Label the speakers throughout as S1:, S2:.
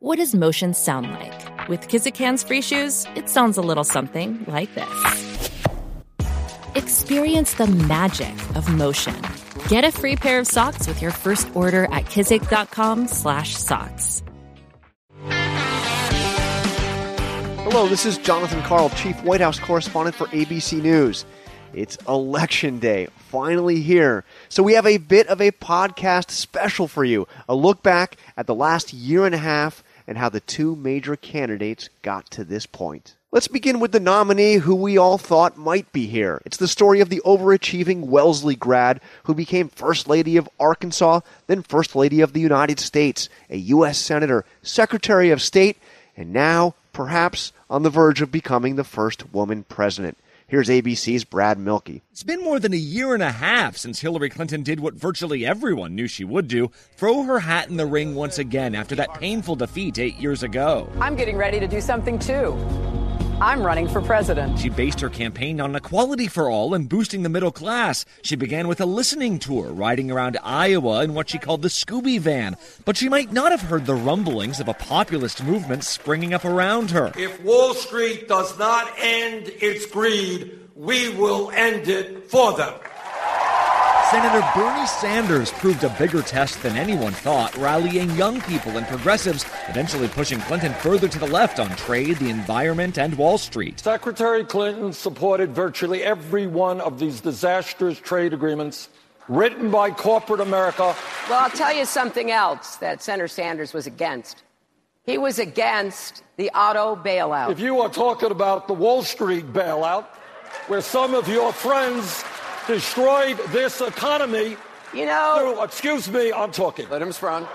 S1: What does motion sound like? With Kizikans free shoes, it sounds a little something like this. Experience the magic of motion. Get a free pair of socks with your first order at kizik.com/socks.
S2: Hello, this is Jonathan Karl, Chief White House Correspondent for ABC News. It's election day, finally here. So we have a bit of a podcast special for you. A look back at the last year and a half and how the two major candidates got to this point. Let's begin with the nominee who we all thought might be here. It's the story of the overachieving Wellesley grad who became First Lady of Arkansas, then First Lady of the United States, a U.S. Senator, Secretary of State, and now, perhaps, on the verge of becoming the first woman president. Here's ABC's Brad Mielke.
S3: It's been more than a year and a half since Hillary Clinton did what virtually everyone knew she would do throw her hat in the ring once again after that painful defeat eight years ago.
S4: I'm getting ready to do something too. I'm running for president.
S3: She based her campaign on equality for all and boosting the middle class. She began with a listening tour, riding around Iowa in what she called the Scooby van. But she might not have heard the rumblings of a populist movement springing up around her.
S5: If Wall Street does not end its greed, we will end it for them.
S3: Senator Bernie Sanders proved a bigger test than anyone thought, rallying young people and progressives, eventually pushing Clinton further to the left on trade, the environment, and Wall Street.
S5: Secretary Clinton supported virtually every one of these disastrous trade agreements written by corporate America.
S4: Well, I'll tell you something else that Senator Sanders was against. He was against the auto bailout.
S5: If you are talking about the Wall Street bailout, where some of your friends destroyed this economy.
S4: You know.
S5: excuse me, I'm talking.
S4: Let him sprung.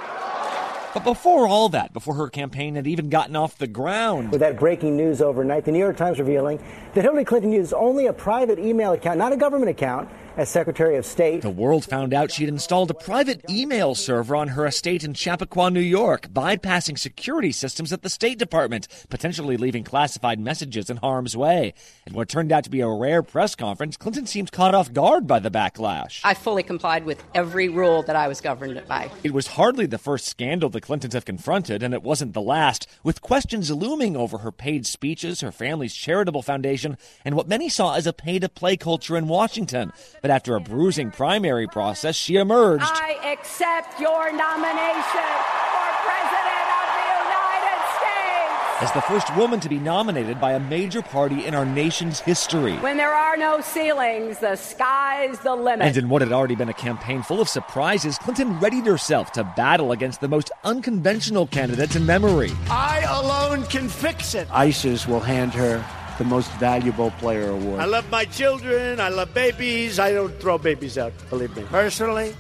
S3: But before all that, before her campaign had even gotten off the ground.
S6: With that breaking news overnight, the New York Times revealing that Hillary Clinton used only a private email account, not a government account, as Secretary of State.
S3: The world found out she'd installed a private email server on her estate in Chappaqua, New York, bypassing security systems at the State Department, potentially leaving classified messages in harm's way. In what turned out to be a rare press conference, Clinton seemed caught off guard by the backlash.
S4: I fully complied with every rule that I was governed by.
S3: It was hardly the first scandal the Clintons have confronted, and it wasn't the last, with questions looming over her paid speeches, her family's charitable foundation, and what many saw as a pay to play culture in Washington. But after a bruising primary process, she emerged.
S4: I accept your nomination for President of the United States.
S3: As the first woman to be nominated by a major party in our nation's history.
S4: When there are no ceilings, the sky's the limit.
S3: And in what had already been a campaign full of surprises, Clinton readied herself to battle against the most unconventional candidates in memory.
S7: I alone can fix it.
S8: ISIS will hand her the most valuable player award.
S7: I love my children. I love babies. I don't throw babies out, believe me. Personally,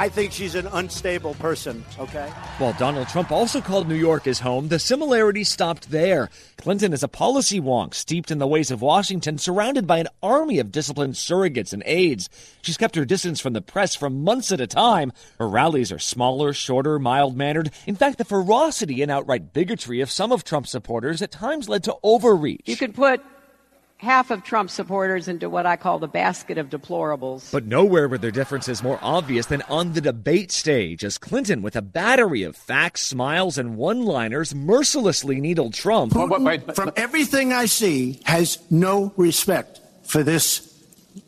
S7: I think she's an unstable person, okay?
S3: While Donald Trump also called New York his home, the similarities stopped there. Clinton is a policy wonk, steeped in the ways of Washington, surrounded by an army of disciplined surrogates and aides. She's kept her distance from the press for months at a time. Her rallies are smaller, shorter, mild mannered. In fact, the ferocity and outright bigotry of some of Trump's supporters at times led to overreach.
S4: You can put half of Trump supporters into what I call the basket of deplorables.
S3: But nowhere were their differences more obvious than on the debate stage, as Clinton, with a battery of facts, smiles, and one liners, mercilessly needled Trump.
S7: Putin, from everything I see, has no respect for this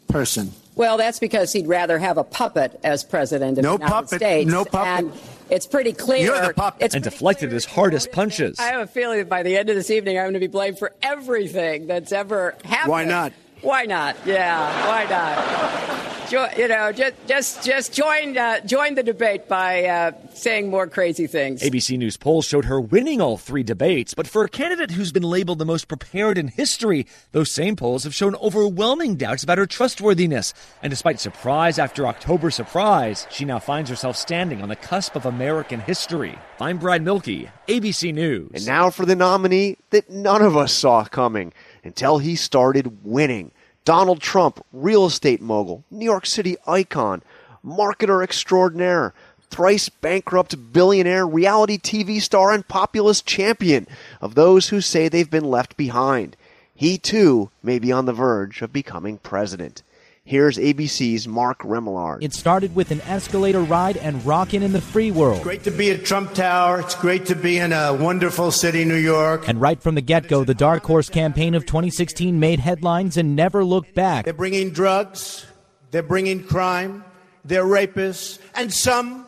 S7: person.
S4: Well, that's because he'd rather have a puppet as president of
S7: no
S4: the United
S7: puppet,
S4: States.
S7: No puppet.
S4: And it's pretty clear.
S7: You're the puppet.
S4: It's
S3: and deflected his hardest punches.
S4: I have a feeling that by the end of this evening, I'm going to be blamed for everything that's ever happened.
S7: Why not?
S4: Why not? Yeah, why not? Jo- you know, just just just join uh, join the debate by uh, saying more crazy things.
S3: ABC News polls showed her winning all three debates, but for a candidate who's been labeled the most prepared in history, those same polls have shown overwhelming doubts about her trustworthiness. And despite surprise after October surprise, she now finds herself standing on the cusp of American history. I'm Brad Mielke, ABC News.
S2: And now for the nominee that none of us saw coming until he started winning. Donald Trump, real estate mogul, New York City icon, marketer extraordinaire, thrice bankrupt billionaire, reality TV star, and populist champion of those who say they've been left behind. He too may be on the verge of becoming president. Here's ABC's Mark Remillard.
S9: It started with an escalator ride and rocking in the free world.
S7: Great to be at Trump Tower. It's great to be in a wonderful city, New York.
S9: And right from the get go, the Dark Horse campaign of 2016 made headlines and never looked back.
S7: They're bringing drugs, they're bringing crime, they're rapists, and some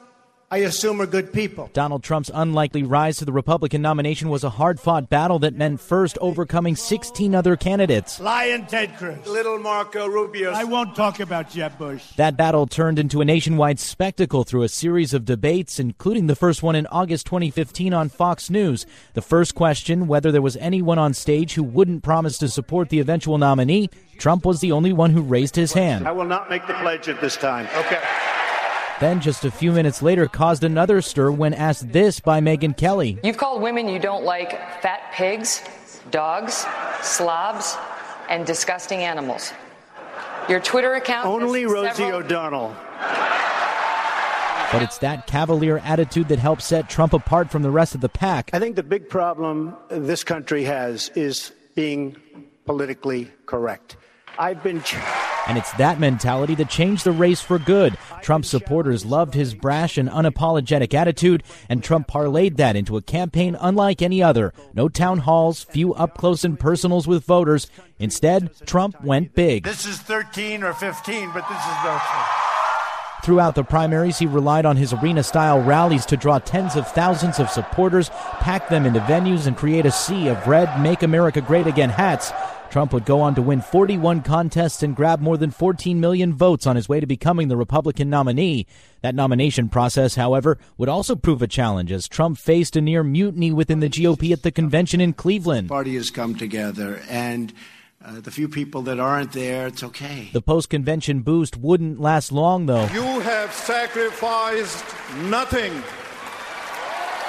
S7: I assume are good people.
S9: Donald Trump's unlikely rise to the Republican nomination was a hard fought battle that meant first overcoming 16 other candidates.
S7: Lion Ted Cruz. Little Marco Rubio. I won't talk about Jeb Bush.
S9: That battle turned into a nationwide spectacle through a series of debates, including the first one in August 2015 on Fox News. The first question whether there was anyone on stage who wouldn't promise to support the eventual nominee. Trump was the only one who raised his hand.
S7: I will not make the pledge at this time. Okay.
S9: Then, just a few minutes later, caused another stir when asked this by Megyn Kelly.
S10: You've called women you don't like fat pigs, dogs, slobs, and disgusting animals. Your Twitter account.
S7: Only Rosie
S10: several-
S7: O'Donnell.
S9: But it's that cavalier attitude that helps set Trump apart from the rest of the pack.
S7: I think the big problem this country has is being politically correct. I've been. Ch-
S9: And it's that mentality that changed the race for good. Trump supporters loved his brash and unapologetic attitude, and Trump parlayed that into a campaign unlike any other. No town halls, few up close and personals with voters. Instead, Trump went big.
S7: this is 13 or 15, but this is no.
S9: Throughout the primaries, he relied on his arena style rallies to draw tens of thousands of supporters, pack them into venues, and create a sea of red Make America Great Again hats. Trump would go on to win 41 contests and grab more than 14 million votes on his way to becoming the Republican nominee. That nomination process, however, would also prove a challenge as Trump faced a near mutiny within the GOP at the convention in Cleveland.
S11: The party has come together, and uh, the few people that aren't there, it's okay.
S9: The post convention boost wouldn't last long, though.
S12: You have sacrificed nothing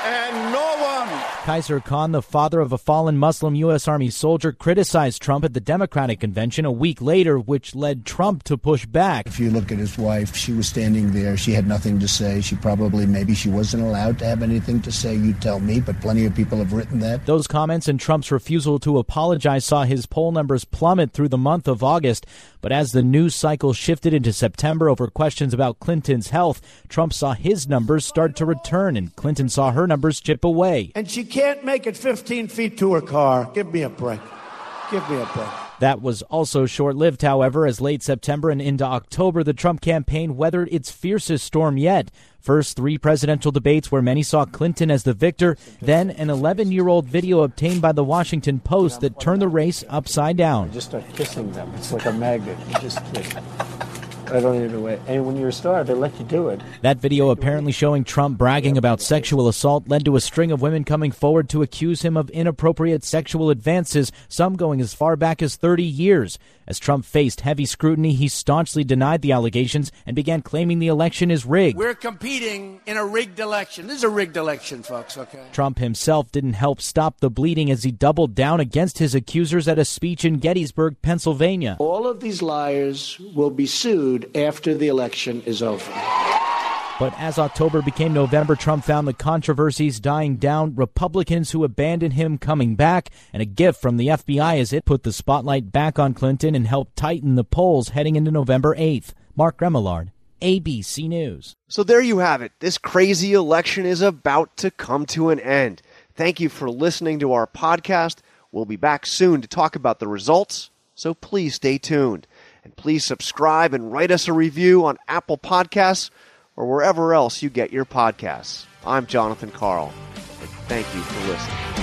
S12: and no one.
S9: Khizr Khan, the father of a fallen Muslim U.S. Army soldier, criticized Trump at the Democratic convention a week later, which led Trump to push back.
S11: If you look at his wife, she was standing there. She had nothing to say. She probably, maybe she wasn't allowed to have anything to say. You tell me, but plenty of people have written that.
S9: Those comments and Trump's refusal to apologize saw his poll numbers plummet through the month of August. But as the news cycle shifted into September over questions about Clinton's health, Trump saw his numbers start to return and Clinton saw her numbers chip away.
S7: And she can't make it 15 feet to her car. Give me a break. Give me a break.
S9: That was also short lived, however, as late September and into October, the Trump campaign weathered its fiercest storm yet. First, three presidential debates where many saw Clinton as the victor, then, an 11 year old video obtained by the Washington Post that turned the race upside down.
S13: Just start kissing them. It's like a magnet. You just like, I don't even know. what- And when you're a star, they let you do it.
S9: That video apparently showing Trump bragging about sexual assault led to a string of women coming forward to accuse him of inappropriate sexual advances, some going as far back as 30 years. As Trump faced heavy scrutiny, he staunchly denied the allegations and began claiming the election is rigged.
S7: We're competing in a rigged election. This is a rigged election, folks, okay?
S9: Trump himself didn't help stop the bleeding as he doubled down against his accusers at a speech in Gettysburg, Pennsylvania.
S11: All of these liars will be sued after the election is over.
S9: But as October became November, Trump found the controversies dying down, Republicans who abandoned him coming back, and a gift from the FBI as it put the spotlight back on Clinton and helped tighten the polls heading into November 8th. Mark Remillard, ABC News.
S2: So there you have it. This crazy election is about to come to an end. Thank you for listening to our podcast. We'll be back soon to talk about the results, so please stay tuned. And please subscribe and write us a review on Apple Podcasts or wherever else you get your podcasts. I'm Jonathan Karl, and thank you for listening.